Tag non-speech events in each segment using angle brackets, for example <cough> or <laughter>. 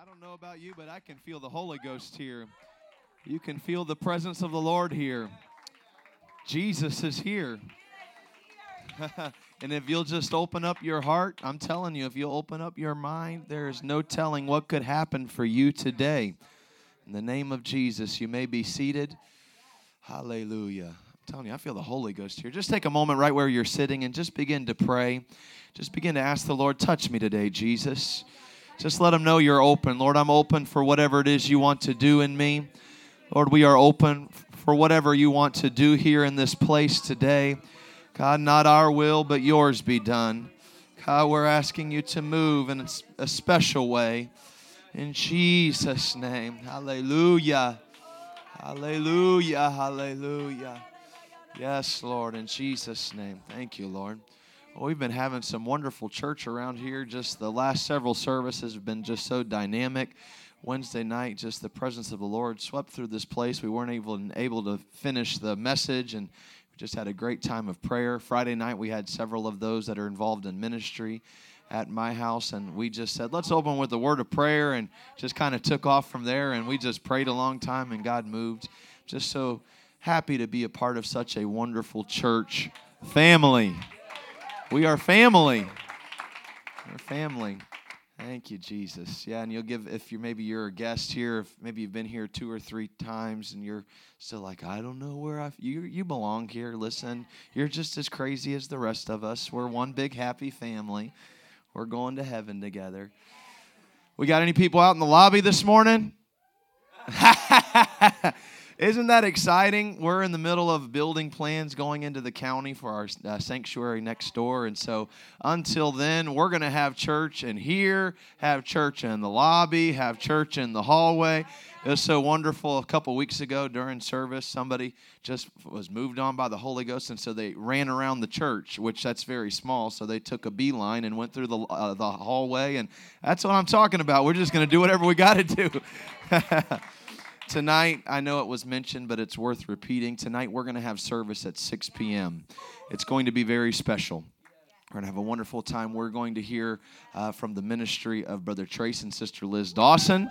I don't know about you, but I can feel the Holy Ghost here. You can feel the presence of the Lord here. Jesus is here. <laughs> and if you'll just open up your heart, I'm telling you, if you'll open up your mind, there is no telling what could happen for you today. In the name of Jesus, you may be seated. Hallelujah. I'm telling you, I feel the Holy Ghost here. Just take a moment right where you're sitting and just begin to pray. Just begin to ask the Lord, touch me today, Jesus. Just let them know you're open. Lord, I'm open for whatever it is you want to do in me. Lord, we are open for whatever you want to do here in this place today. God, not our will, but yours be done. God, we're asking you to move in a special way. In Jesus' name. Hallelujah. Hallelujah. Hallelujah. Yes, Lord, in Jesus' name. Thank you, Lord. Well, we've been having some wonderful church around here. Just the last several services have been just so dynamic. Wednesday night, just the presence of the Lord swept through this place. We weren't able, able to finish the message, and we just had a great time of prayer. Friday night, we had several of those that are involved in ministry at my house, and we just said, let's open with a word of prayer, and just kind of took off from there. And we just prayed a long time, and God moved. Just so happy to be a part of such a wonderful church family. We are family. We're family. Thank you, Jesus. Yeah, and you'll give if you're maybe you're a guest here, if maybe you've been here two or three times, and you're still like, I don't know where I you you belong here. Listen, you're just as crazy as the rest of us. We're one big happy family. We're going to heaven together. We got any people out in the lobby this morning? <laughs> Isn't that exciting? We're in the middle of building plans going into the county for our uh, sanctuary next door. And so until then, we're going to have church in here, have church in the lobby, have church in the hallway. It was so wonderful. A couple weeks ago during service, somebody just was moved on by the Holy Ghost, and so they ran around the church, which that's very small. So they took a beeline and went through the uh, the hallway, and that's what I'm talking about. We're just going to do whatever we got to do. <laughs> Tonight, I know it was mentioned, but it's worth repeating. Tonight, we're going to have service at 6 p.m. It's going to be very special. We're going to have a wonderful time. We're going to hear uh, from the ministry of Brother Trace and Sister Liz Dawson.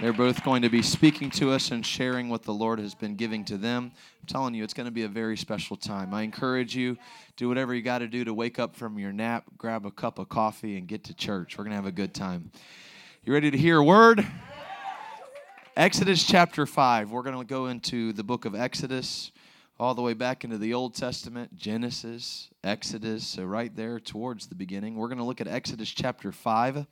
They're both going to be speaking to us and sharing what the Lord has been giving to them. I'm telling you, it's going to be a very special time. I encourage you, do whatever you got to do to wake up from your nap, grab a cup of coffee, and get to church. We're going to have a good time. You ready to hear a word? Exodus chapter 5. We're going to go into the book of Exodus, all the way back into the Old Testament, Genesis, Exodus, so right there towards the beginning. We're going to look at Exodus chapter 5.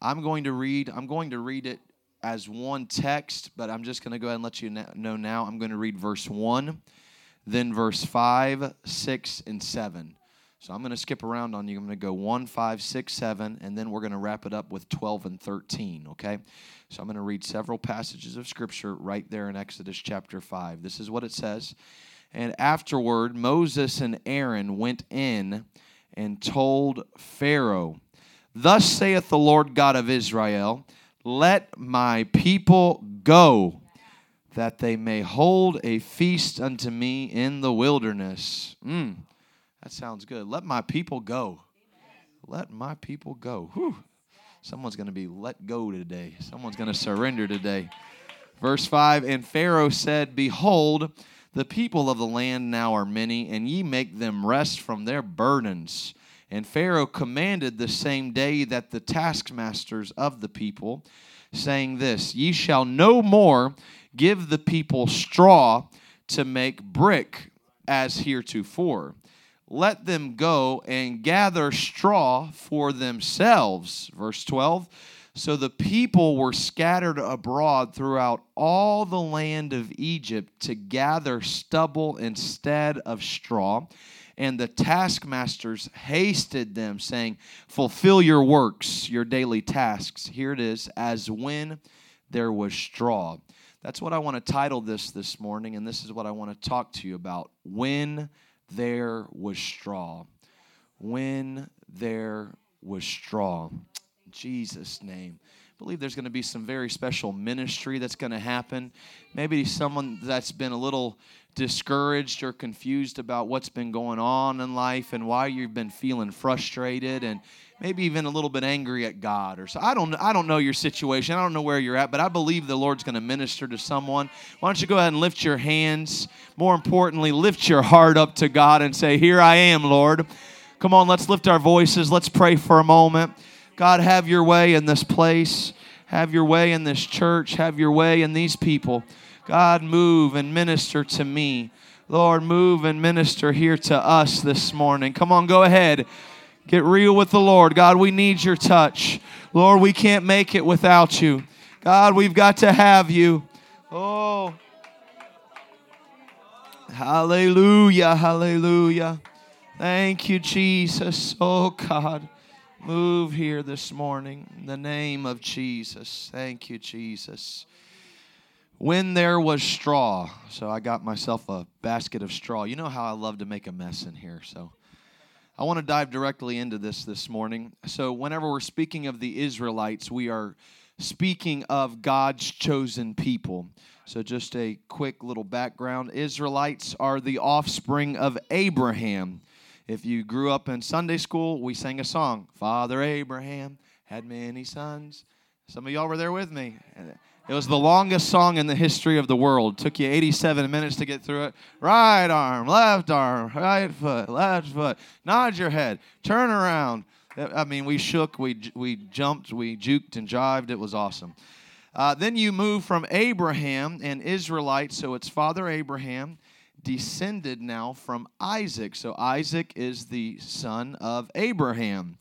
I'm going to read I'm going to read it as one text, but I'm just going to go ahead and let you know now. I'm going to read verse 1, then verse 5, 6, and 7. So I'm going to skip around on you. I'm going to go 1, 5, 6, 7, and then we're going to wrap it up with 12 and 13, okay? So I'm going to read several passages of Scripture right there in Exodus chapter 5. This is what it says. And afterward, Moses and Aaron went in and told Pharaoh, Thus saith the Lord God of Israel, Let my people go, that they may hold a feast unto me in the wilderness. Mm. That sounds good. Let my people go. Let my people go. Whew. Someone's going to be let go today. Someone's going to surrender today. Verse 5 And Pharaoh said, Behold, the people of the land now are many, and ye make them rest from their burdens. And Pharaoh commanded the same day that the taskmasters of the people, saying this Ye shall no more give the people straw to make brick as heretofore let them go and gather straw for themselves. Verse 12. So the people were scattered abroad throughout all the land of Egypt to gather stubble instead of straw. And the taskmasters hasted them, saying, Fulfill your works, your daily tasks. Here it is, as when there was straw. That's what I want to title this this morning, and this is what I want to talk to you about. When there was straw. When there was straw. Jesus' name. I believe there's going to be some very special ministry that's going to happen. Maybe someone that's been a little discouraged or confused about what's been going on in life and why you've been feeling frustrated and maybe even a little bit angry at God or so. I don't I don't know your situation. I don't know where you're at, but I believe the Lord's going to minister to someone. Why don't you go ahead and lift your hands? More importantly, lift your heart up to God and say, "Here I am, Lord." Come on, let's lift our voices. Let's pray for a moment. God, have your way in this place. Have your way in this church. Have your way in these people. God, move and minister to me. Lord, move and minister here to us this morning. Come on, go ahead. Get real with the Lord. God, we need your touch. Lord, we can't make it without you. God, we've got to have you. Oh. Hallelujah, hallelujah. Thank you, Jesus. Oh, God. Move here this morning in the name of Jesus. Thank you, Jesus. When there was straw, so I got myself a basket of straw. You know how I love to make a mess in here, so I want to dive directly into this this morning. So, whenever we're speaking of the Israelites, we are speaking of God's chosen people. So, just a quick little background Israelites are the offspring of Abraham. If you grew up in Sunday school, we sang a song Father Abraham had many sons. Some of y'all were there with me. It was the longest song in the history of the world. Took you 87 minutes to get through it. Right arm, left arm, right foot, left foot. Nod your head. Turn around. I mean, we shook, we, we jumped, we juked and jived. It was awesome. Uh, then you move from Abraham and Israelite, so it's Father Abraham, descended now from Isaac. So Isaac is the son of Abraham.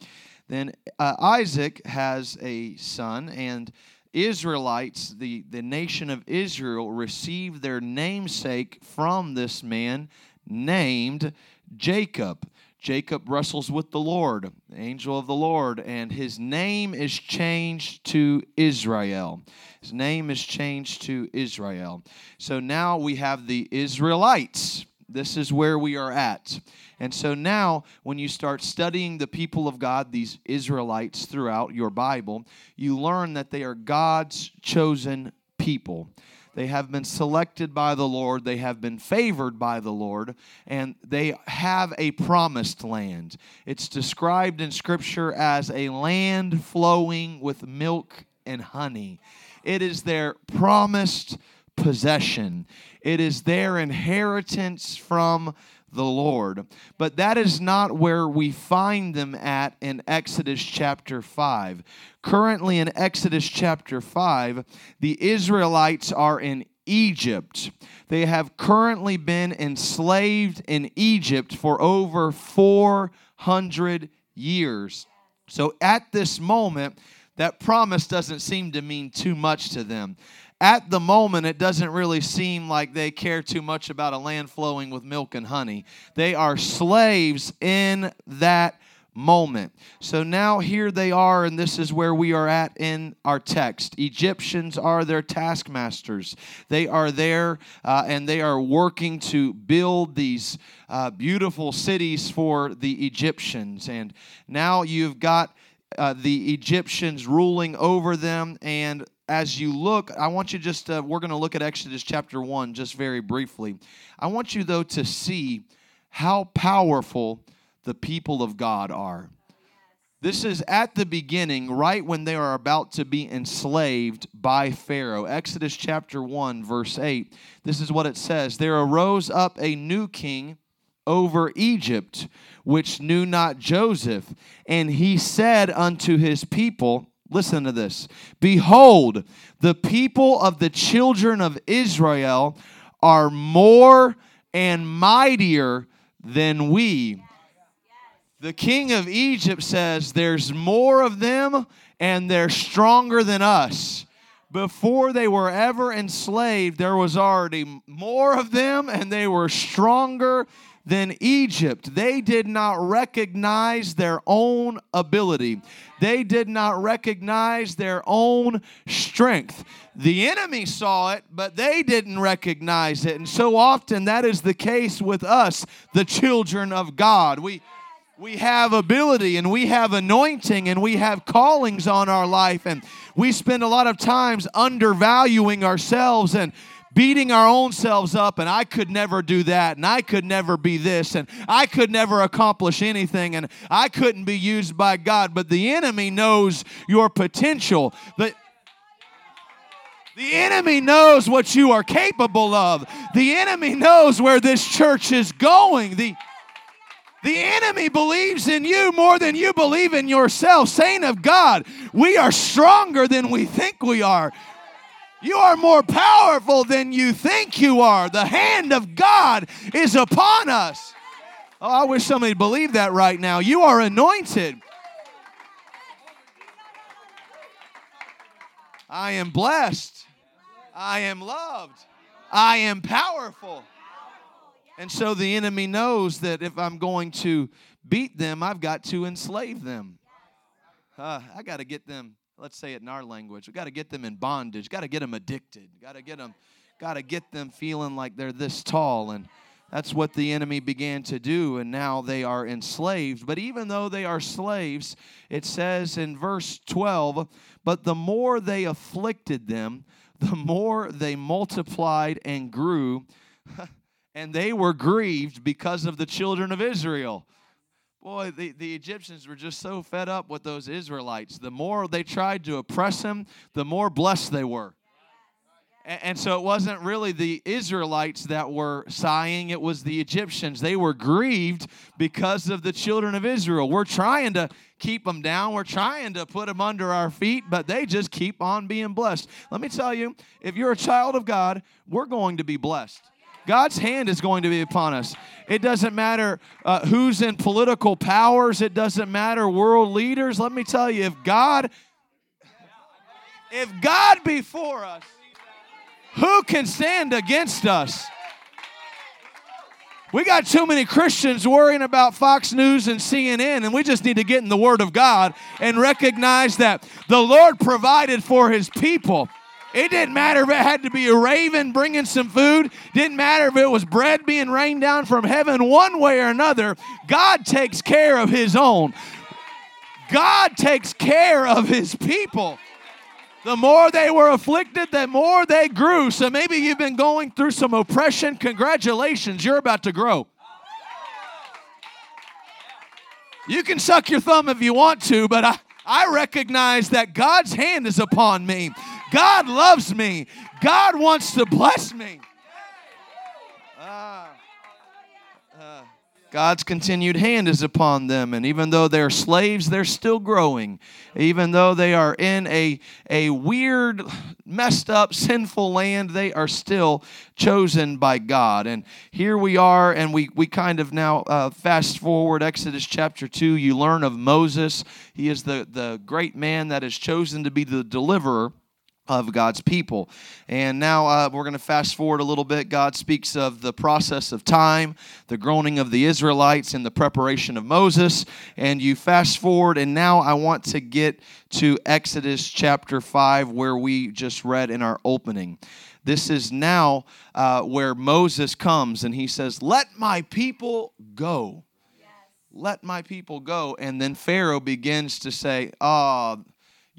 Then uh, Isaac has a son, and Israelites, the, the nation of Israel, received their namesake from this man named Jacob. Jacob wrestles with the Lord, the angel of the Lord, and his name is changed to Israel. His name is changed to Israel. So now we have the Israelites. This is where we are at. And so now, when you start studying the people of God, these Israelites throughout your Bible, you learn that they are God's chosen people. They have been selected by the Lord, they have been favored by the Lord, and they have a promised land. It's described in Scripture as a land flowing with milk and honey. It is their promised possession, it is their inheritance from the Lord. But that is not where we find them at in Exodus chapter 5. Currently, in Exodus chapter 5, the Israelites are in Egypt. They have currently been enslaved in Egypt for over 400 years. So at this moment, that promise doesn't seem to mean too much to them at the moment, it doesn't really seem like they care too much about a land flowing with milk and honey. They are slaves in that moment. So now here they are, and this is where we are at in our text. Egyptians are their taskmasters. They are there uh, and they are working to build these uh, beautiful cities for the Egyptians. And now you've got. Uh, the Egyptians ruling over them, and as you look, I want you just, uh, we're going to look at Exodus chapter 1 just very briefly. I want you, though, to see how powerful the people of God are. This is at the beginning, right when they are about to be enslaved by Pharaoh. Exodus chapter 1, verse 8. This is what it says There arose up a new king over Egypt, which knew not Joseph. And he said unto his people, Listen to this. Behold, the people of the children of Israel are more and mightier than we. The king of Egypt says, There's more of them and they're stronger than us. Before they were ever enslaved, there was already more of them and they were stronger than Egypt. They did not recognize their own ability, they did not recognize their own strength. The enemy saw it, but they didn't recognize it. And so often that is the case with us, the children of God. We we have ability and we have anointing and we have callings on our life and we spend a lot of times undervaluing ourselves and beating our own selves up and I could never do that and I could never be this and I could never accomplish anything and I couldn't be used by God but the enemy knows your potential the the enemy knows what you are capable of. The enemy knows where this church is going. The the enemy believes in you more than you believe in yourself. Saint of God, we are stronger than we think we are. You are more powerful than you think you are. The hand of God is upon us. Oh, I wish somebody believed that right now. You are anointed. I am blessed. I am loved. I am powerful. And so the enemy knows that if I'm going to beat them, I've got to enslave them. Uh, I got to get them, let's say it in our language, we got to get them in bondage, got to get them addicted, got to get them, got to get them feeling like they're this tall. And that's what the enemy began to do, and now they are enslaved. But even though they are slaves, it says in verse 12, but the more they afflicted them, the more they multiplied and grew. <laughs> and they were grieved because of the children of Israel. Boy, the, the Egyptians were just so fed up with those Israelites. The more they tried to oppress them, the more blessed they were. And, so it wasn't really the Israelites that were sighing, it was the Egyptians. They were grieved because of the children of Israel. We're trying to keep them down, we're trying to put them under our feet, but they just keep on being blessed. Let me tell you, if you're a child of God, we're going to be blessed. God's hand is going to be upon us. It doesn't matter uh, who's in political powers, it doesn't matter world leaders. Let me tell you, if God if God be for us, who can stand against us? We got too many Christians worrying about Fox News and CNN, and we just need to get in the Word of God and recognize that the Lord provided for His people. It didn't matter if it had to be a raven bringing some food. Didn't matter if it was bread being rained down from heaven. One way or another, God takes care of His own. God takes care of His people. The more they were afflicted, the more they grew. So maybe you've been going through some oppression. Congratulations, you're about to grow. You can suck your thumb if you want to, but I, I recognize that God's hand is upon me. God loves me. God wants to bless me. Uh, uh, God's continued hand is upon them. And even though they're slaves, they're still growing. Even though they are in a, a weird, messed up, sinful land, they are still chosen by God. And here we are, and we, we kind of now uh, fast forward Exodus chapter 2. You learn of Moses. He is the, the great man that is chosen to be the deliverer of God's people. And now uh, we're going to fast forward a little bit. God speaks of the process of time, the groaning of the Israelites, and the preparation of Moses. And you fast forward, and now I want to get to Exodus chapter 5, where we just read in our opening. This is now uh, where Moses comes and he says, Let my people go. Let my people go. And then Pharaoh begins to say, Oh,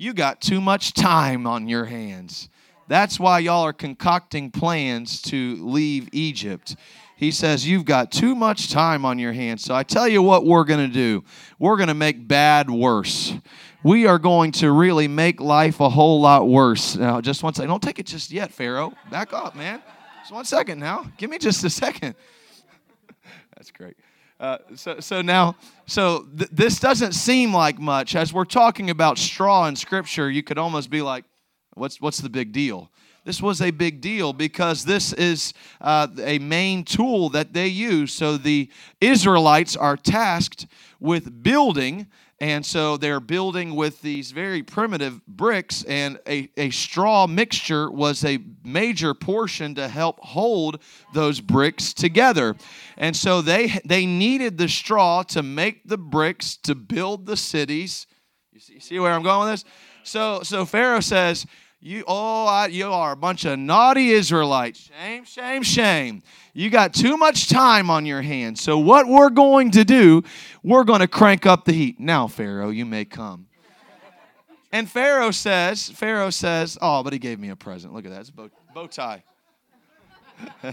you got too much time on your hands. That's why y'all are concocting plans to leave Egypt. He says, You've got too much time on your hands. So I tell you what we're going to do. We're going to make bad worse. We are going to really make life a whole lot worse. Now, just one second. Don't take it just yet, Pharaoh. Back up, man. Just one second now. Give me just a second. <laughs> That's great. Uh, so, so now, so th- this doesn't seem like much. As we're talking about straw in Scripture, you could almost be like, what's, what's the big deal? This was a big deal because this is uh, a main tool that they use. So the Israelites are tasked with building and so they're building with these very primitive bricks, and a, a straw mixture was a major portion to help hold those bricks together. And so they, they needed the straw to make the bricks to build the cities. You see, you see where I'm going with this? So, so Pharaoh says, You, oh, I, you are a bunch of naughty Israelites. Shame, shame, shame. You got too much time on your hands. So, what we're going to do, we're going to crank up the heat. Now, Pharaoh, you may come. And Pharaoh says, Pharaoh says, oh, but he gave me a present. Look at that. It's a bow, bow tie. <laughs>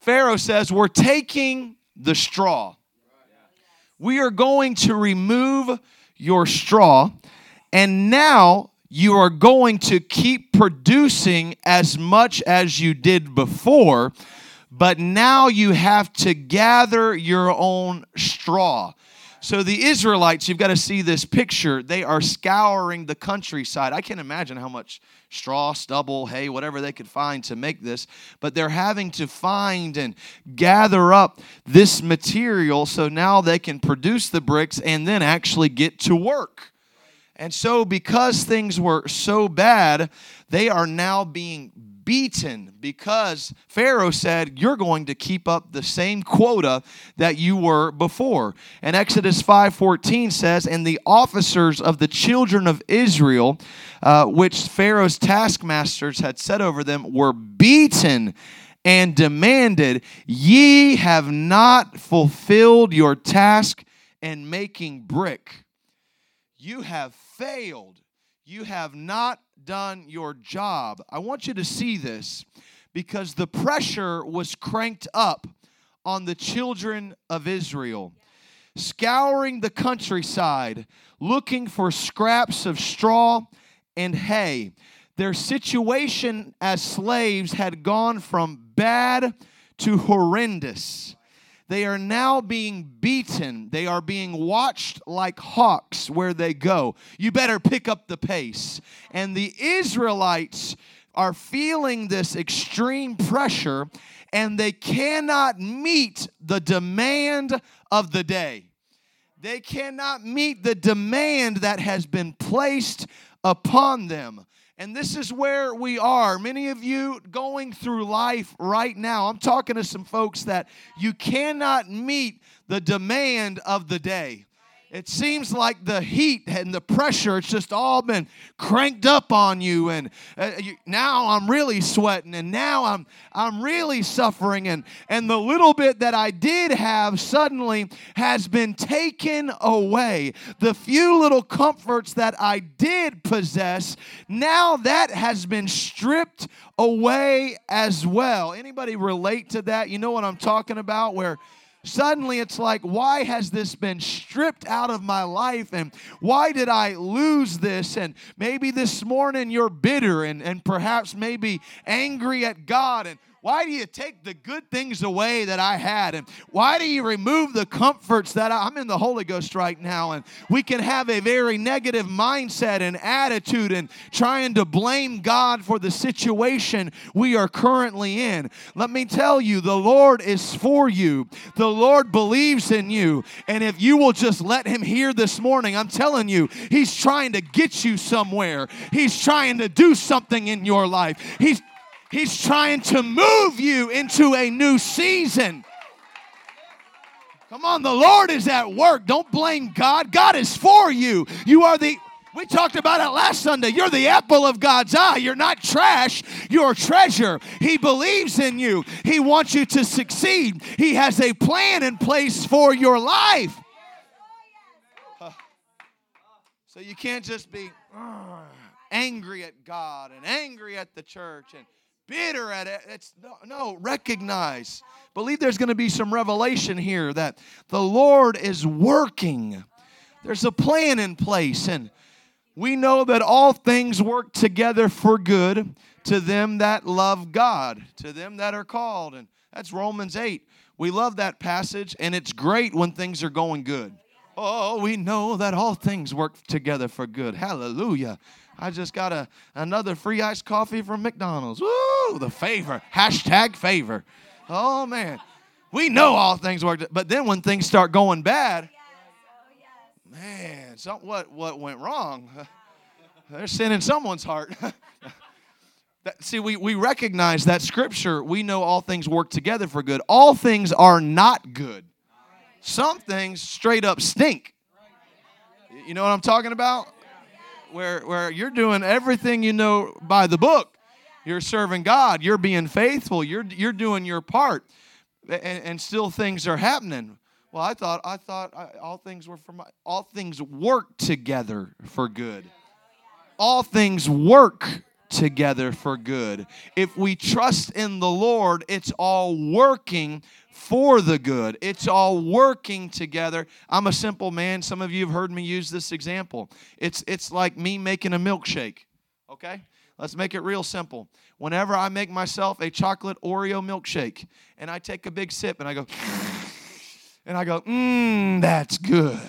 Pharaoh says, we're taking the straw. We are going to remove your straw. And now you are going to keep producing as much as you did before, but now you have to gather your own straw. So the Israelites, you've got to see this picture. They are scouring the countryside. I can't imagine how much straw, stubble, hay, whatever they could find to make this, but they're having to find and gather up this material so now they can produce the bricks and then actually get to work. And so, because things were so bad, they are now being beaten because Pharaoh said, You're going to keep up the same quota that you were before. And Exodus 5:14 says, And the officers of the children of Israel, uh, which Pharaoh's taskmasters had set over them, were beaten and demanded, Ye have not fulfilled your task in making brick. You have failed. You have not done your job. I want you to see this because the pressure was cranked up on the children of Israel, scouring the countryside, looking for scraps of straw and hay. Their situation as slaves had gone from bad to horrendous. They are now being beaten. They are being watched like hawks where they go. You better pick up the pace. And the Israelites are feeling this extreme pressure and they cannot meet the demand of the day. They cannot meet the demand that has been placed upon them. And this is where we are. Many of you going through life right now. I'm talking to some folks that you cannot meet the demand of the day. It seems like the heat and the pressure, it's just all been cranked up on you. And uh, you, now I'm really sweating, and now I'm, I'm really suffering. And, and the little bit that I did have suddenly has been taken away. The few little comforts that I did possess, now that has been stripped away as well. Anybody relate to that? You know what I'm talking about? Where suddenly it's like, why has this been stripped out of my life? And why did I lose this? And maybe this morning you're bitter and, and perhaps maybe angry at God. And why do you take the good things away that I had? And why do you remove the comforts that I, I'm in the Holy Ghost right now? And we can have a very negative mindset and attitude and trying to blame God for the situation we are currently in. Let me tell you, the Lord is for you. The Lord believes in you. And if you will just let Him hear this morning, I'm telling you, He's trying to get you somewhere. He's trying to do something in your life. He's He's trying to move you into a new season. Come on, the Lord is at work. Don't blame God. God is for you. You are the we talked about it last Sunday. You're the apple of God's eye. You're not trash, you're treasure. He believes in you, He wants you to succeed. He has a plan in place for your life. So you can't just be uh, angry at God and angry at the church and bitter at it. It's no, no recognize. Believe there's going to be some revelation here that the Lord is working. There's a plan in place, and we know that all things work together for good to them that love God, to them that are called. And that's Romans 8. We love that passage, and it's great when things are going good. Oh, we know that all things work together for good. Hallelujah. I just got a another free iced coffee from McDonald's. Woo, the favor. Hashtag favor. Oh man. We know all things work, but then when things start going bad, man, what what went wrong? <laughs> There's sin in someone's heart. <laughs> that, see, we, we recognize that scripture, we know all things work together for good. All things are not good. Some things straight up stink. You know what I'm talking about? Where, where you're doing everything you know by the book. You're serving God. You're being faithful. You're, you're doing your part. And, and still things are happening. Well, I thought I thought all things were for my all things work together for good. All things work together for good. If we trust in the Lord, it's all working for the good. It's all working together. I'm a simple man. Some of you have heard me use this example. It's it's like me making a milkshake. Okay? Let's make it real simple. Whenever I make myself a chocolate Oreo milkshake and I take a big sip and I go and I go, "Mmm, that's good."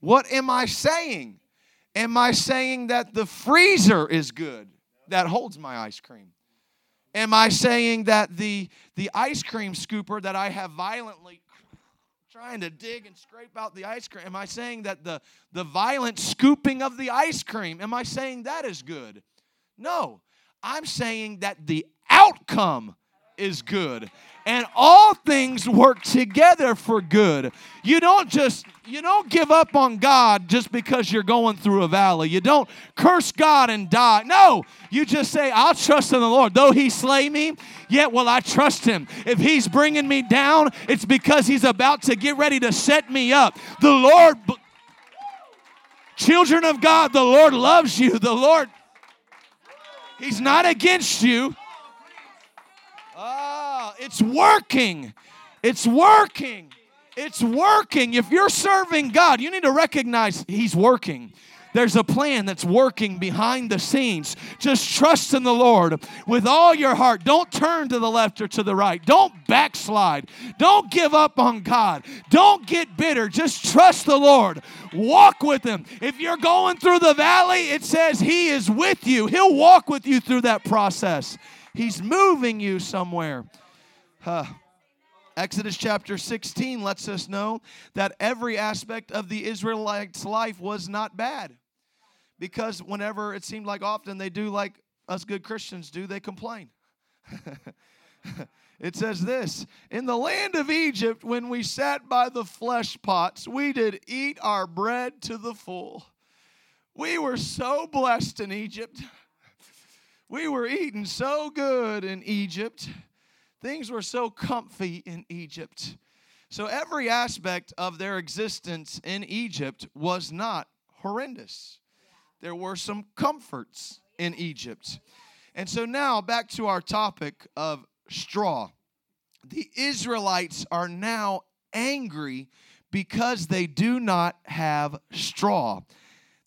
What am I saying? Am I saying that the freezer is good that holds my ice cream? Am I saying that the, the ice cream scooper that I have violently trying to dig and scrape out the ice cream, am I saying that the, the violent scooping of the ice cream, am I saying that is good? No. I'm saying that the outcome is good and all things work together for good. You don't just you don't give up on God just because you're going through a valley. You don't curse God and die. No, you just say, I'll trust in the Lord. Though he slay me, yet will I trust him. If he's bringing me down, it's because he's about to get ready to set me up. The Lord, children of God, the Lord loves you. The Lord, he's not against you. Ah, it's working. It's working. It's working. If you're serving God, you need to recognize He's working. There's a plan that's working behind the scenes. Just trust in the Lord with all your heart. Don't turn to the left or to the right. Don't backslide. Don't give up on God. Don't get bitter. Just trust the Lord. Walk with Him. If you're going through the valley, it says He is with you, He'll walk with you through that process. He's moving you somewhere. Huh. Exodus chapter 16 lets us know that every aspect of the Israelites' life was not bad. Because whenever it seemed like often they do like us good Christians do, they complain. <laughs> it says this In the land of Egypt, when we sat by the flesh pots, we did eat our bread to the full. We were so blessed in Egypt. We were eating so good in Egypt. Things were so comfy in Egypt. So every aspect of their existence in Egypt was not horrendous. There were some comforts in Egypt. And so now back to our topic of straw. The Israelites are now angry because they do not have straw.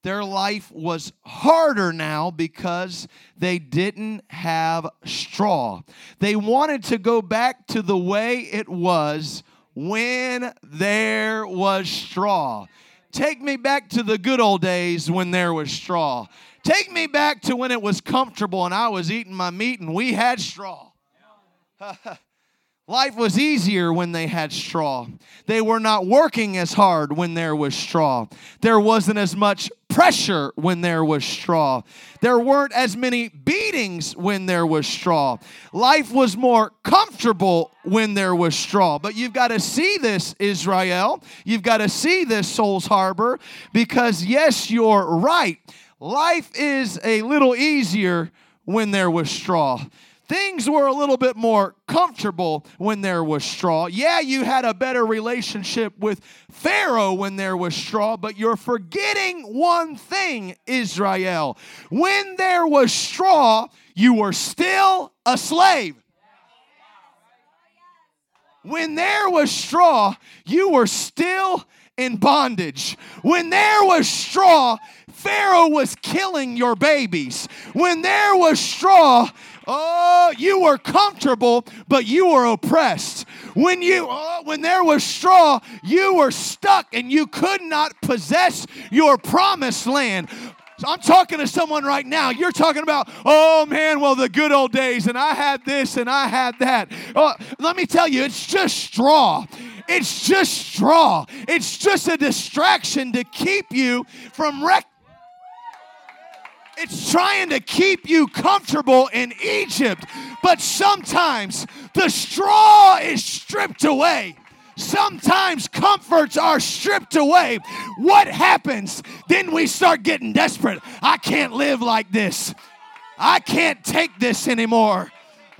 Their life was harder now because they didn't have straw. They wanted to go back to the way it was when there was straw. Take me back to the good old days when there was straw. Take me back to when it was comfortable and I was eating my meat and we had straw. <laughs> Life was easier when they had straw. They were not working as hard when there was straw. There wasn't as much pressure when there was straw. There weren't as many beatings when there was straw. Life was more comfortable when there was straw. But you've got to see this, Israel. You've got to see this, Souls Harbor, because yes, you're right. Life is a little easier when there was straw. Things were a little bit more comfortable when there was straw. Yeah, you had a better relationship with Pharaoh when there was straw, but you're forgetting one thing, Israel. When there was straw, you were still a slave. When there was straw, you were still in bondage. When there was straw, Pharaoh was killing your babies. When there was straw, Oh, you were comfortable, but you were oppressed. When you oh, when there was straw, you were stuck and you could not possess your promised land. So I'm talking to someone right now. You're talking about, oh man, well, the good old days, and I had this and I had that. Oh, let me tell you, it's just straw. It's just straw. It's just a distraction to keep you from rec- it's trying to keep you comfortable in Egypt. But sometimes the straw is stripped away. Sometimes comforts are stripped away. What happens? Then we start getting desperate. I can't live like this. I can't take this anymore.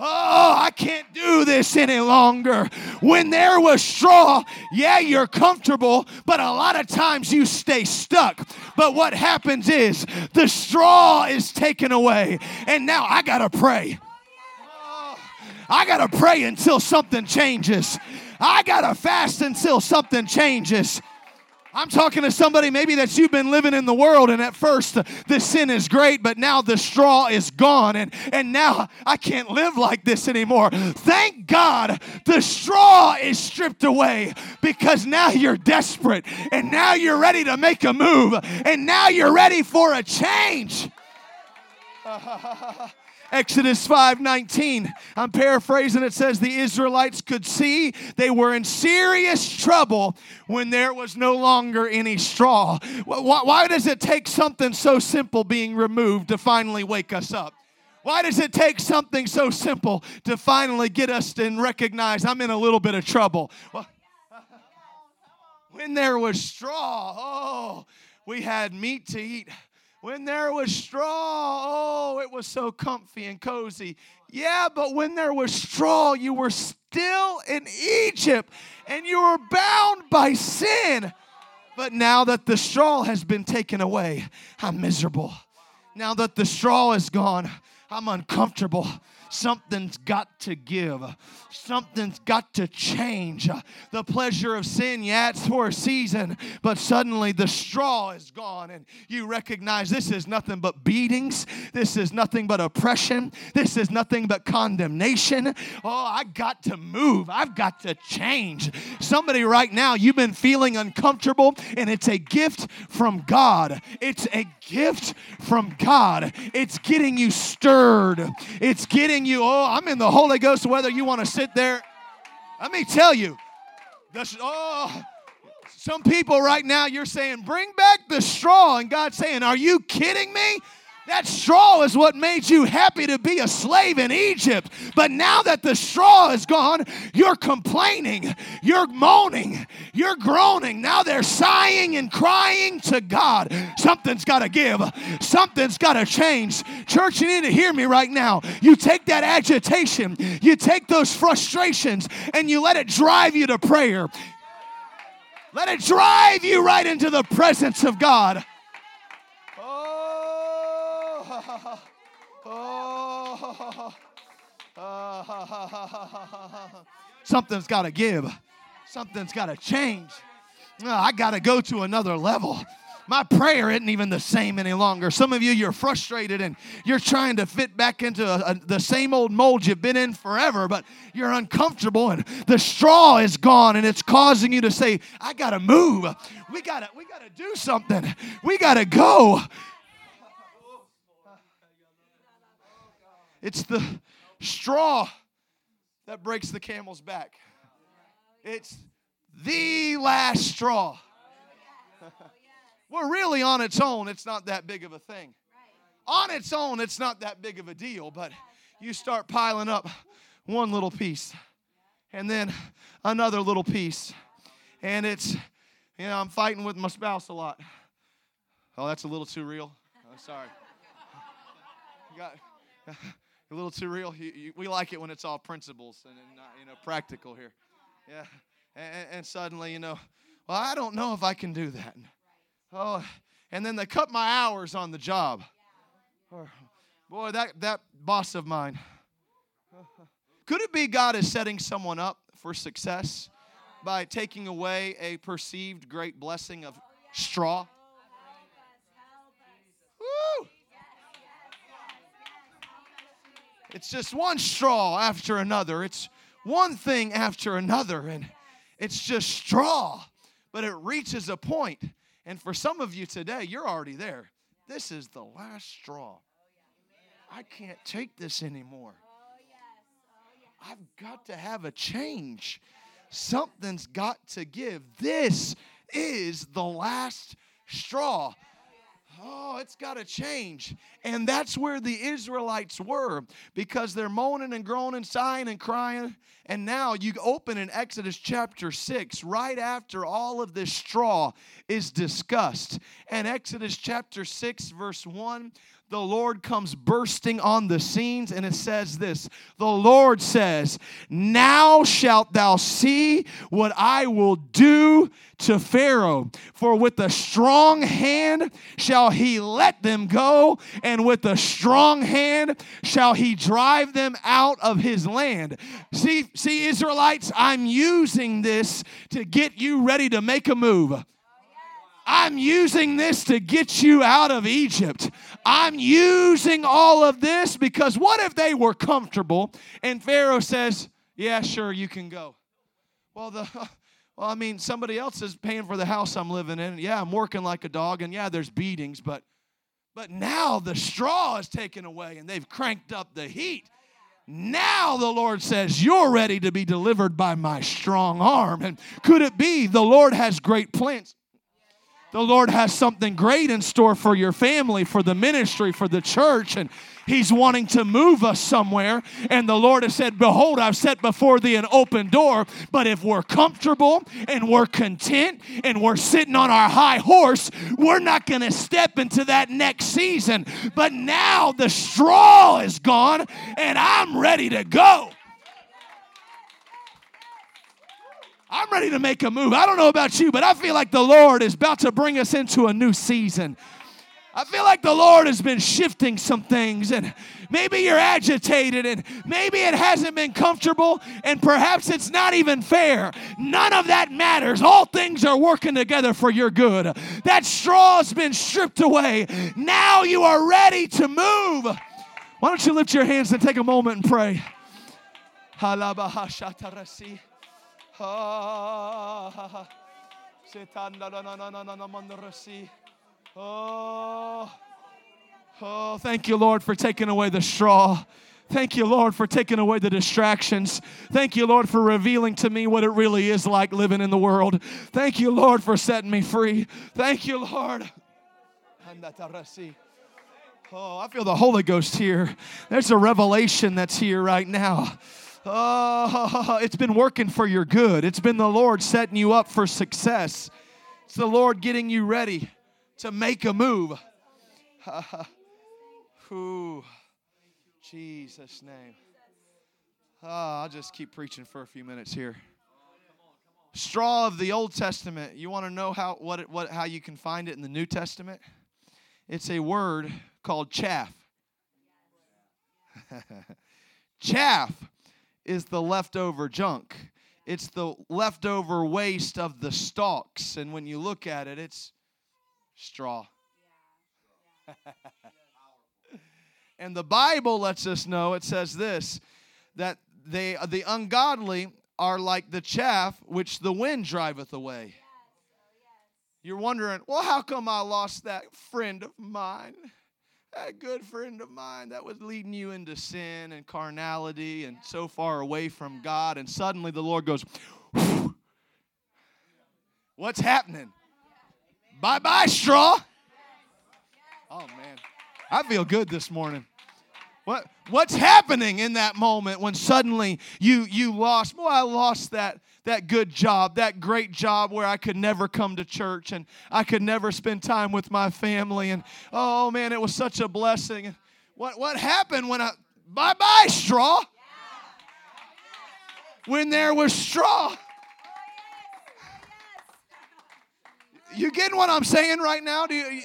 Oh, I can't do this any longer. When there was straw, yeah, you're comfortable, but a lot of times you stay stuck. But what happens is the straw is taken away, and now I gotta pray. I gotta pray until something changes. I gotta fast until something changes. I'm talking to somebody maybe that you've been living in the world, and at first the sin is great, but now the straw is gone, and, and now I can't live like this anymore. Thank God the straw is stripped away because now you're desperate, and now you're ready to make a move, and now you're ready for a change. <laughs> Exodus 5:19. I'm paraphrasing it says the Israelites could see they were in serious trouble when there was no longer any straw. Why, why does it take something so simple being removed to finally wake us up? Why does it take something so simple to finally get us to recognize I'm in a little bit of trouble? <laughs> When there was straw, oh, we had meat to eat when there was straw, oh, it was so comfy and cozy. Yeah, but when there was straw, you were still in Egypt and you were bound by sin. But now that the straw has been taken away, I'm miserable. Now that the straw is gone, I'm uncomfortable. Something's got to give. Something's got to change. The pleasure of sin, yeah, it's for a season, but suddenly the straw is gone, and you recognize this is nothing but beatings. This is nothing but oppression. This is nothing but condemnation. Oh, I got to move. I've got to change. Somebody right now, you've been feeling uncomfortable, and it's a gift from God. It's a gift from God. It's getting you stirred. It's getting you, oh, I'm in the Holy Ghost, whether you want to sit there. Let me tell you, this, oh, some people right now, you're saying, bring back the straw. And God's saying, are you kidding me? That straw is what made you happy to be a slave in Egypt. But now that the straw is gone, you're complaining, you're moaning, you're groaning. Now they're sighing and crying to God. Something's got to give, something's got to change. Church, you need to hear me right now. You take that agitation, you take those frustrations, and you let it drive you to prayer. Let it drive you right into the presence of God. <laughs> Something's got to give. Something's got to change. Uh, I got to go to another level. My prayer isn't even the same any longer. Some of you, you're frustrated and you're trying to fit back into a, a, the same old mold you've been in forever, but you're uncomfortable and the straw is gone and it's causing you to say, I got to move. We got to we got to do something. We got to go. It's the straw that breaks the camel's back. It's the last straw. well, really, on its own, it's not that big of a thing. On its own, it's not that big of a deal, but you start piling up one little piece and then another little piece. And it's, you know, I'm fighting with my spouse a lot. Oh, that's a little too real. I'm sorry. <laughs> got, a little too real. We like it when it's all principles and, not, you know, practical here. Yeah. And, and, suddenly, you know, well, I don't know if I can do that. Oh, and then they cut my hours on the job. Oh, boy, that, that boss of mine. Could it be God is setting someone up for success by taking away a perceived great blessing of straw? It's just one straw after another. It's one thing after another, and it's just straw. But it reaches a point, and for some of you today, you're already there. This is the last straw. I can't take this anymore. I've got to have a change. Something's got to give. This is the last straw. Oh, it's got to change. And that's where the Israelites were because they're moaning and groaning, sighing and crying. And now you open in Exodus chapter 6, right after all of this straw is discussed. And Exodus chapter 6, verse 1 the Lord comes bursting on the scenes, and it says this The Lord says, Now shalt thou see what I will do to Pharaoh. For with a strong hand shall he let them go, and with a strong hand shall he drive them out of his land. See, see, Israelites, I'm using this to get you ready to make a move. I'm using this to get you out of Egypt. I'm using all of this because what if they were comfortable and Pharaoh says, Yeah, sure, you can go? Well, the. <laughs> Well, I mean, somebody else is paying for the house I'm living in. Yeah, I'm working like a dog, and yeah, there's beatings, but but now the straw is taken away and they've cranked up the heat. Now the Lord says, You're ready to be delivered by my strong arm. And could it be the Lord has great plans? The Lord has something great in store for your family, for the ministry, for the church, and He's wanting to move us somewhere. And the Lord has said, Behold, I've set before thee an open door. But if we're comfortable and we're content and we're sitting on our high horse, we're not going to step into that next season. But now the straw is gone and I'm ready to go. I'm ready to make a move. I don't know about you, but I feel like the Lord is about to bring us into a new season. I feel like the Lord has been shifting some things, and maybe you're agitated, and maybe it hasn't been comfortable, and perhaps it's not even fair. None of that matters. All things are working together for your good. That straw's been stripped away. Now you are ready to move. Why don't you lift your hands and take a moment and pray? Oh, oh, thank you, Lord, for taking away the straw. Thank you, Lord, for taking away the distractions. Thank you, Lord, for revealing to me what it really is like living in the world. Thank you, Lord, for setting me free. Thank you, Lord. Oh, I feel the Holy Ghost here. There's a revelation that's here right now. Oh, it's been working for your good. It's been the Lord setting you up for success. It's the Lord getting you ready to make a move. <laughs> Ooh, Jesus' name. Oh, I'll just keep preaching for a few minutes here. Straw of the Old Testament. You want to know how what, it, what how you can find it in the New Testament? It's a word called chaff. <laughs> chaff is the leftover junk. It's the leftover waste of the stalks. And when you look at it, it's straw. <laughs> and the Bible lets us know it says this that they the ungodly are like the chaff which the wind driveth away. You're wondering, well, how come I lost that friend of mine? That good friend of mine that was leading you into sin and carnality and so far away from God. And suddenly the Lord goes, What's happening? Bye bye, straw. Oh, man. I feel good this morning. What, what's happening in that moment when suddenly you, you lost? Well, I lost that that good job, that great job where I could never come to church and I could never spend time with my family. And oh man, it was such a blessing. What, what happened when I, bye bye, straw? When there was straw. You getting what I'm saying right now? Do you,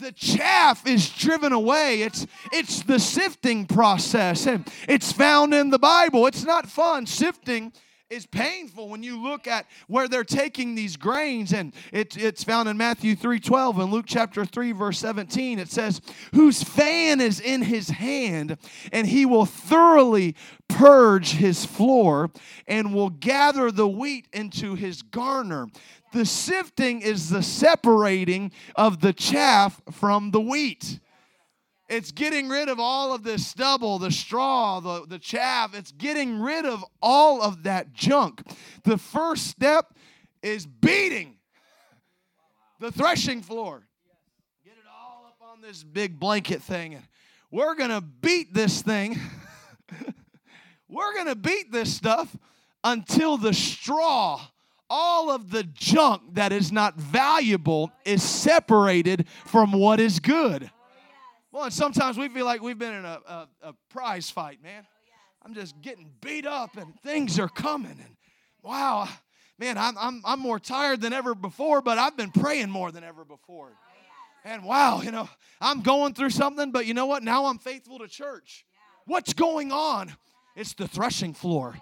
the chaff is driven away. It's it's the sifting process, and it's found in the Bible. It's not fun sifting is painful when you look at where they're taking these grains. And it, it's found in matthew 3.12 and luke chapter 3 verse 17 it says whose fan is in his hand and he will thoroughly purge his floor and will gather the wheat into his garner. The sifting is the separating of the chaff from the wheat it's getting rid of all of this stubble, the straw, the, the chaff. It's getting rid of all of that junk. The first step is beating the threshing floor. Get it all up on this big blanket thing and we're going to beat this thing. <laughs> we're going to beat this stuff until the straw, all of the junk that is not valuable, is separated from what is good. Well, and sometimes we feel like we've been in a, a, a prize fight, man. I'm just getting beat up and things are coming. And wow, man, I'm, I'm, I'm more tired than ever before, but I've been praying more than ever before. And wow, you know, I'm going through something, but you know what? Now I'm faithful to church. What's going on? It's the threshing floor.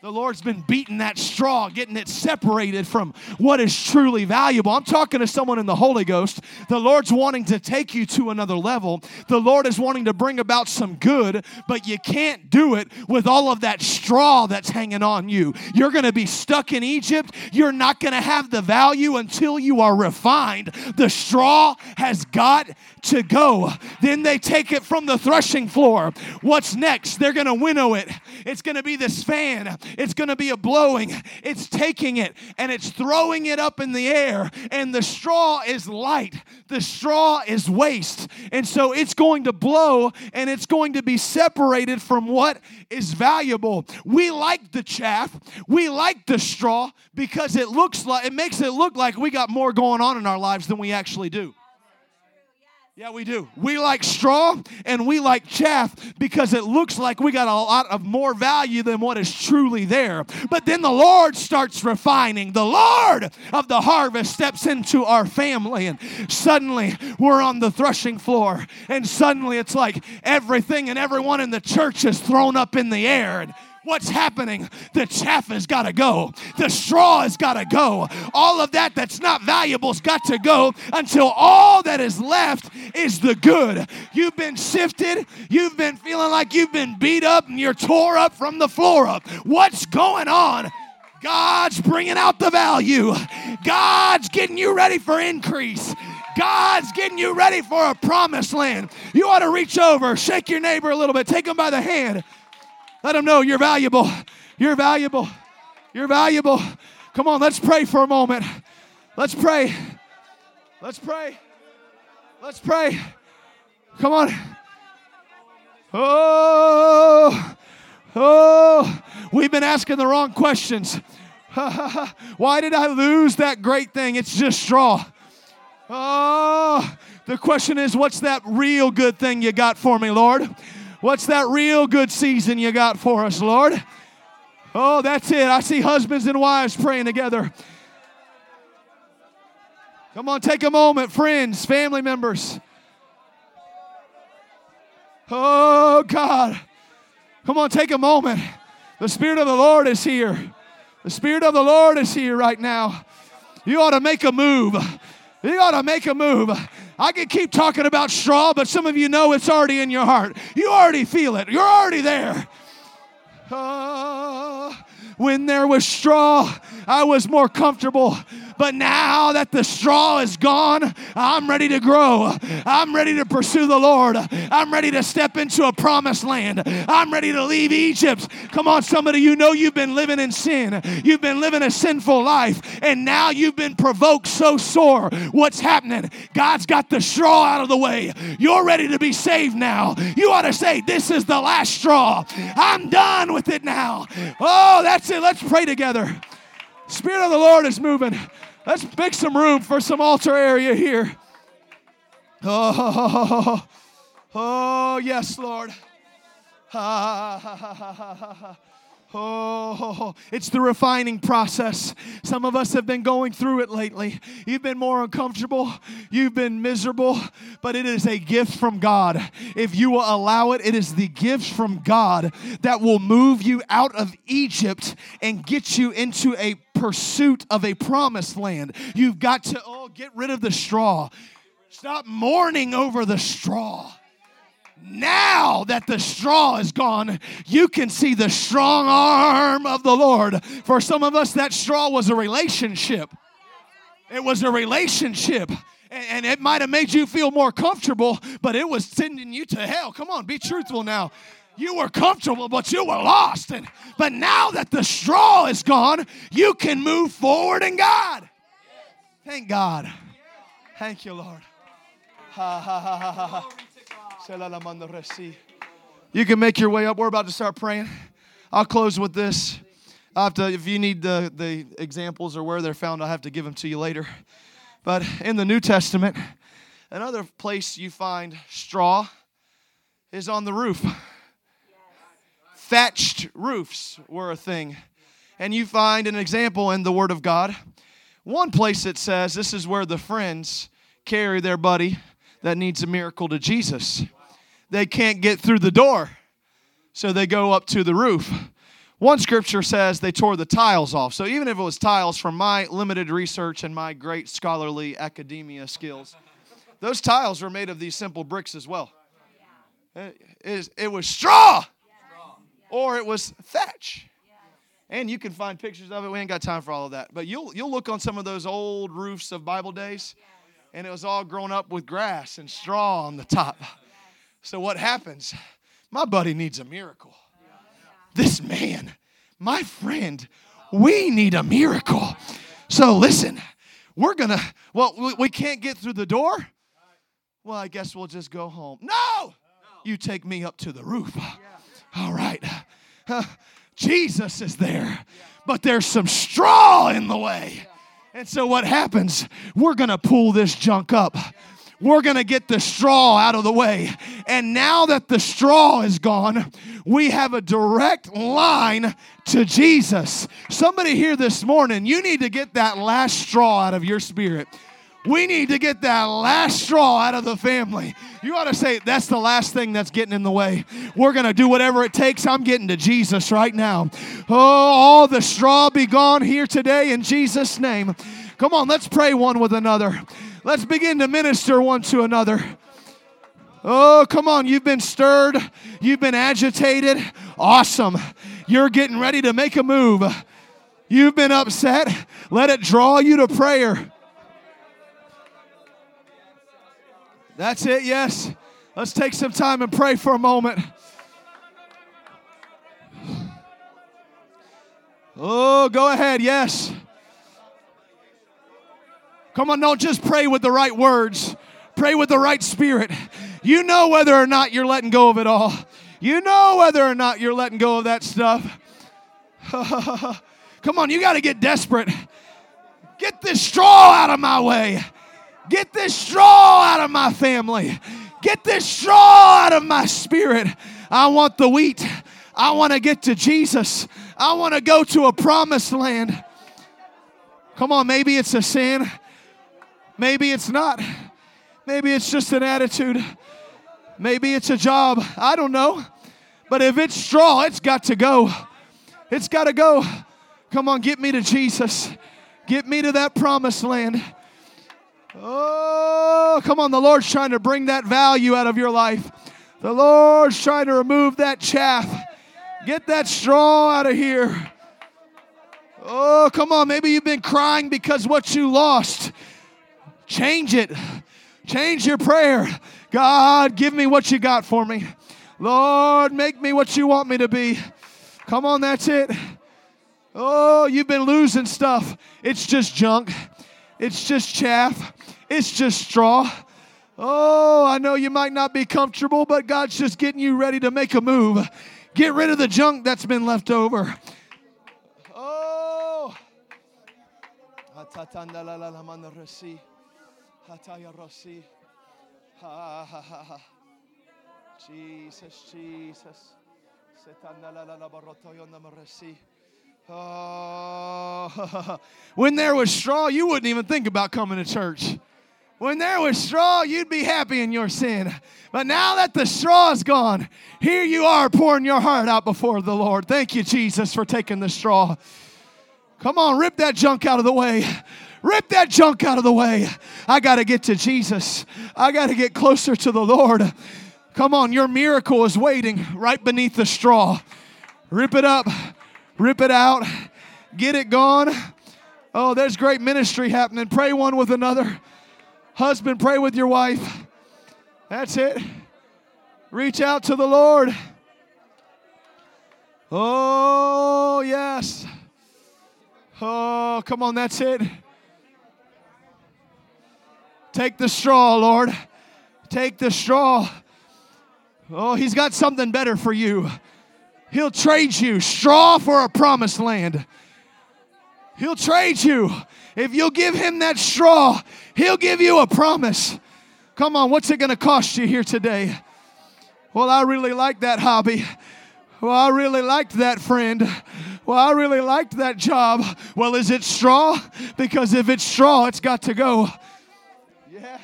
The Lord's been beating that straw, getting it separated from what is truly valuable. I'm talking to someone in the Holy Ghost. The Lord's wanting to take you to another level. The Lord is wanting to bring about some good, but you can't do it with all of that straw that's hanging on you. You're going to be stuck in Egypt. You're not going to have the value until you are refined. The straw has got to go. Then they take it from the threshing floor. What's next? They're going to winnow it. It's going to be this fan it's going to be a blowing. It's taking it and it's throwing it up in the air, and the straw is light. The straw is waste. And so it's going to blow and it's going to be separated from what is valuable. We like the chaff, we like the straw because it looks like it makes it look like we got more going on in our lives than we actually do. Yeah, we do. We like straw and we like chaff because it looks like we got a lot of more value than what is truly there. But then the Lord starts refining. The Lord of the harvest steps into our family, and suddenly we're on the threshing floor. And suddenly it's like everything and everyone in the church is thrown up in the air. And what's happening. The chaff has got to go. The straw has got to go. All of that that's not valuable has got to go until all that is left is the good. You've been sifted. You've been feeling like you've been beat up and you're tore up from the floor up. What's going on? God's bringing out the value. God's getting you ready for increase. God's getting you ready for a promised land. You ought to reach over, shake your neighbor a little bit, take him by the hand. Let them know you're valuable. You're valuable. You're valuable. Come on, let's pray for a moment. Let's pray. Let's pray. Let's pray. Come on. Oh, oh, we've been asking the wrong questions. <laughs> Why did I lose that great thing? It's just straw. Oh, the question is, what's that real good thing you got for me, Lord? What's that real good season you got for us, Lord? Oh, that's it. I see husbands and wives praying together. Come on, take a moment, friends, family members. Oh, God. Come on, take a moment. The Spirit of the Lord is here. The Spirit of the Lord is here right now. You ought to make a move. You ought to make a move. I could keep talking about straw, but some of you know it's already in your heart. You already feel it. You're already there. Uh, when there was straw, I was more comfortable. But now that the straw is gone, I'm ready to grow. I'm ready to pursue the Lord. I'm ready to step into a promised land. I'm ready to leave Egypt. Come on, somebody, you know you've been living in sin. You've been living a sinful life, and now you've been provoked so sore. What's happening? God's got the straw out of the way. You're ready to be saved now. You ought to say, This is the last straw. I'm done with it now. Oh, that's it. Let's pray together. Spirit of the Lord is moving. Let's make some room for some altar area here. Oh, oh yes, Lord. <laughs> Oh, it's the refining process. Some of us have been going through it lately. You've been more uncomfortable, you've been miserable, but it is a gift from God. If you will allow it, it is the gift from God that will move you out of Egypt and get you into a pursuit of a promised land. You've got to, oh, get rid of the straw. Stop mourning over the straw. Now that the straw is gone, you can see the strong arm of the Lord. For some of us, that straw was a relationship. It was a relationship. And it might have made you feel more comfortable, but it was sending you to hell. Come on, be truthful now. You were comfortable, but you were lost. And, but now that the straw is gone, you can move forward in God. Thank God. Thank you, Lord. You can make your way up. We're about to start praying. I'll close with this. I have to, if you need the, the examples or where they're found, I'll have to give them to you later. But in the New Testament, another place you find straw is on the roof. Thatched roofs were a thing. And you find an example in the Word of God. One place it says this is where the friends carry their buddy that needs a miracle to Jesus. They can't get through the door, so they go up to the roof. One scripture says they tore the tiles off. So even if it was tiles from my limited research and my great scholarly academia skills, those tiles were made of these simple bricks as well. It, it was straw or it was thatch. And you can find pictures of it. We ain't got time for all of that. But you'll, you'll look on some of those old roofs of Bible days, and it was all grown up with grass and straw on the top. So what happens? My buddy needs a miracle. This man, my friend, we need a miracle. So listen, we're gonna, well, we can't get through the door. Well, I guess we'll just go home. No! You take me up to the roof. All right. Jesus is there, but there's some straw in the way. And so what happens? We're going to pull this junk up. We're going to get the straw out of the way. And now that the straw is gone, we have a direct line to Jesus. Somebody here this morning, you need to get that last straw out of your spirit. We need to get that last straw out of the family. You ought to say, that's the last thing that's getting in the way. We're going to do whatever it takes. I'm getting to Jesus right now. Oh, all the straw be gone here today in Jesus' name. Come on, let's pray one with another. Let's begin to minister one to another. Oh, come on. You've been stirred. You've been agitated. Awesome. You're getting ready to make a move. You've been upset. Let it draw you to prayer. That's it, yes. Let's take some time and pray for a moment. Oh, go ahead, yes. Come on, don't just pray with the right words, pray with the right spirit. You know whether or not you're letting go of it all. You know whether or not you're letting go of that stuff. <laughs> Come on, you got to get desperate. Get this straw out of my way. Get this straw out of my family. Get this straw out of my spirit. I want the wheat. I want to get to Jesus. I want to go to a promised land. Come on, maybe it's a sin. Maybe it's not. Maybe it's just an attitude. Maybe it's a job. I don't know. But if it's straw, it's got to go. It's got to go. Come on, get me to Jesus. Get me to that promised land. Oh, come on. The Lord's trying to bring that value out of your life. The Lord's trying to remove that chaff. Get that straw out of here. Oh, come on. Maybe you've been crying because what you lost. Change it. Change your prayer. God, give me what you got for me. Lord, make me what you want me to be. Come on, that's it. Oh, you've been losing stuff. It's just junk. It's just chaff. It's just straw. Oh, I know you might not be comfortable, but God's just getting you ready to make a move. Get rid of the junk that's been left over. Oh. Jesus, Jesus. Oh, <laughs> when there was straw, you wouldn't even think about coming to church. When there was straw, you'd be happy in your sin. But now that the straw is gone, here you are pouring your heart out before the Lord. Thank you, Jesus, for taking the straw. Come on, rip that junk out of the way. Rip that junk out of the way. I got to get to Jesus. I got to get closer to the Lord. Come on, your miracle is waiting right beneath the straw. Rip it up, rip it out, get it gone. Oh, there's great ministry happening. Pray one with another. Husband, pray with your wife. That's it. Reach out to the Lord. Oh, yes. Oh, come on, that's it. Take the straw, Lord. Take the straw. Oh, he's got something better for you. He'll trade you straw for a promised land. He'll trade you. If you'll give him that straw, he'll give you a promise. Come on, what's it going to cost you here today? Well, I really like that hobby. Well, I really liked that friend. Well, I really liked that job. Well, is it straw? Because if it's straw, it's got to go. Yeah.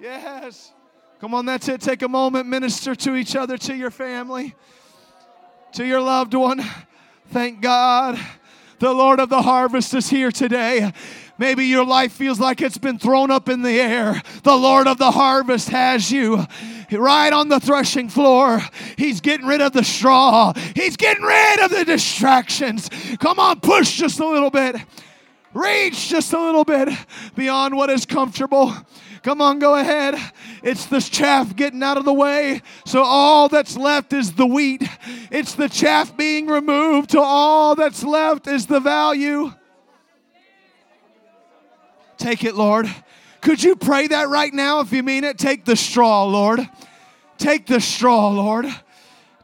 Yes. Come on, that's it. Take a moment, minister to each other, to your family, to your loved one. Thank God. The Lord of the harvest is here today. Maybe your life feels like it's been thrown up in the air. The Lord of the harvest has you right on the threshing floor. He's getting rid of the straw, He's getting rid of the distractions. Come on, push just a little bit, reach just a little bit beyond what is comfortable. Come on, go ahead. It's the chaff getting out of the way. So all that's left is the wheat. It's the chaff being removed. To all that's left is the value. Take it, Lord. Could you pray that right now if you mean it? Take the straw, Lord. Take the straw, Lord.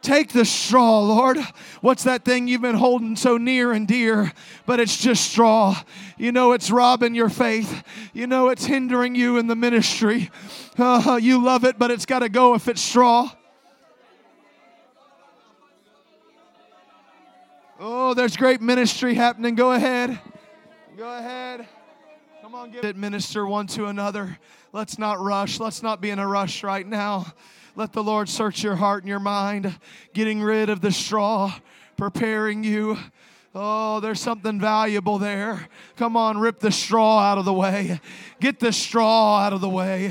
Take the straw, Lord. What's that thing you've been holding so near and dear, but it's just straw? You know it's robbing your faith. You know it's hindering you in the ministry. Uh, you love it, but it's got to go if it's straw. Oh, there's great ministry happening. Go ahead. Go ahead. Come on, give it minister one to another. Let's not rush. Let's not be in a rush right now. Let the Lord search your heart and your mind, getting rid of the straw, preparing you. Oh, there's something valuable there. Come on, rip the straw out of the way. Get the straw out of the way.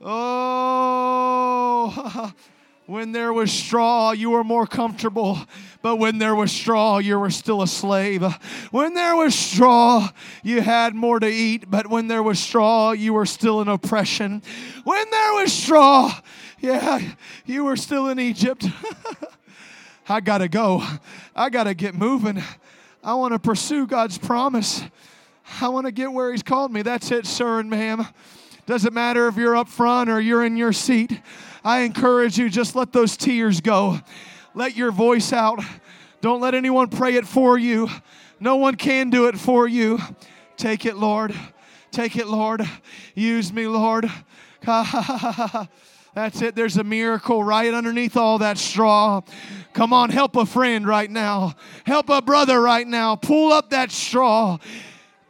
Oh, <laughs> when there was straw, you were more comfortable. But when there was straw, you were still a slave. When there was straw, you had more to eat. But when there was straw, you were still in oppression. When there was straw, yeah, you were still in Egypt. <laughs> I got to go. I got to get moving. I want to pursue God's promise. I want to get where He's called me. That's it, sir and ma'am. Doesn't matter if you're up front or you're in your seat. I encourage you, just let those tears go. Let your voice out. Don't let anyone pray it for you. No one can do it for you. Take it, Lord. Take it, Lord. Use me, Lord. <laughs> That's it. There's a miracle right underneath all that straw. Come on, help a friend right now. Help a brother right now. Pull up that straw.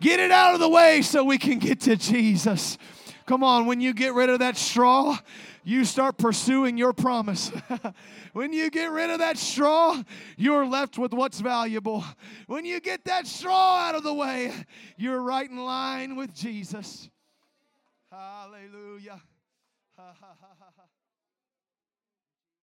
Get it out of the way so we can get to Jesus. Come on, when you get rid of that straw, you start pursuing your promise. <laughs> when you get rid of that straw, you're left with what's valuable. When you get that straw out of the way, you're right in line with Jesus. Hallelujah.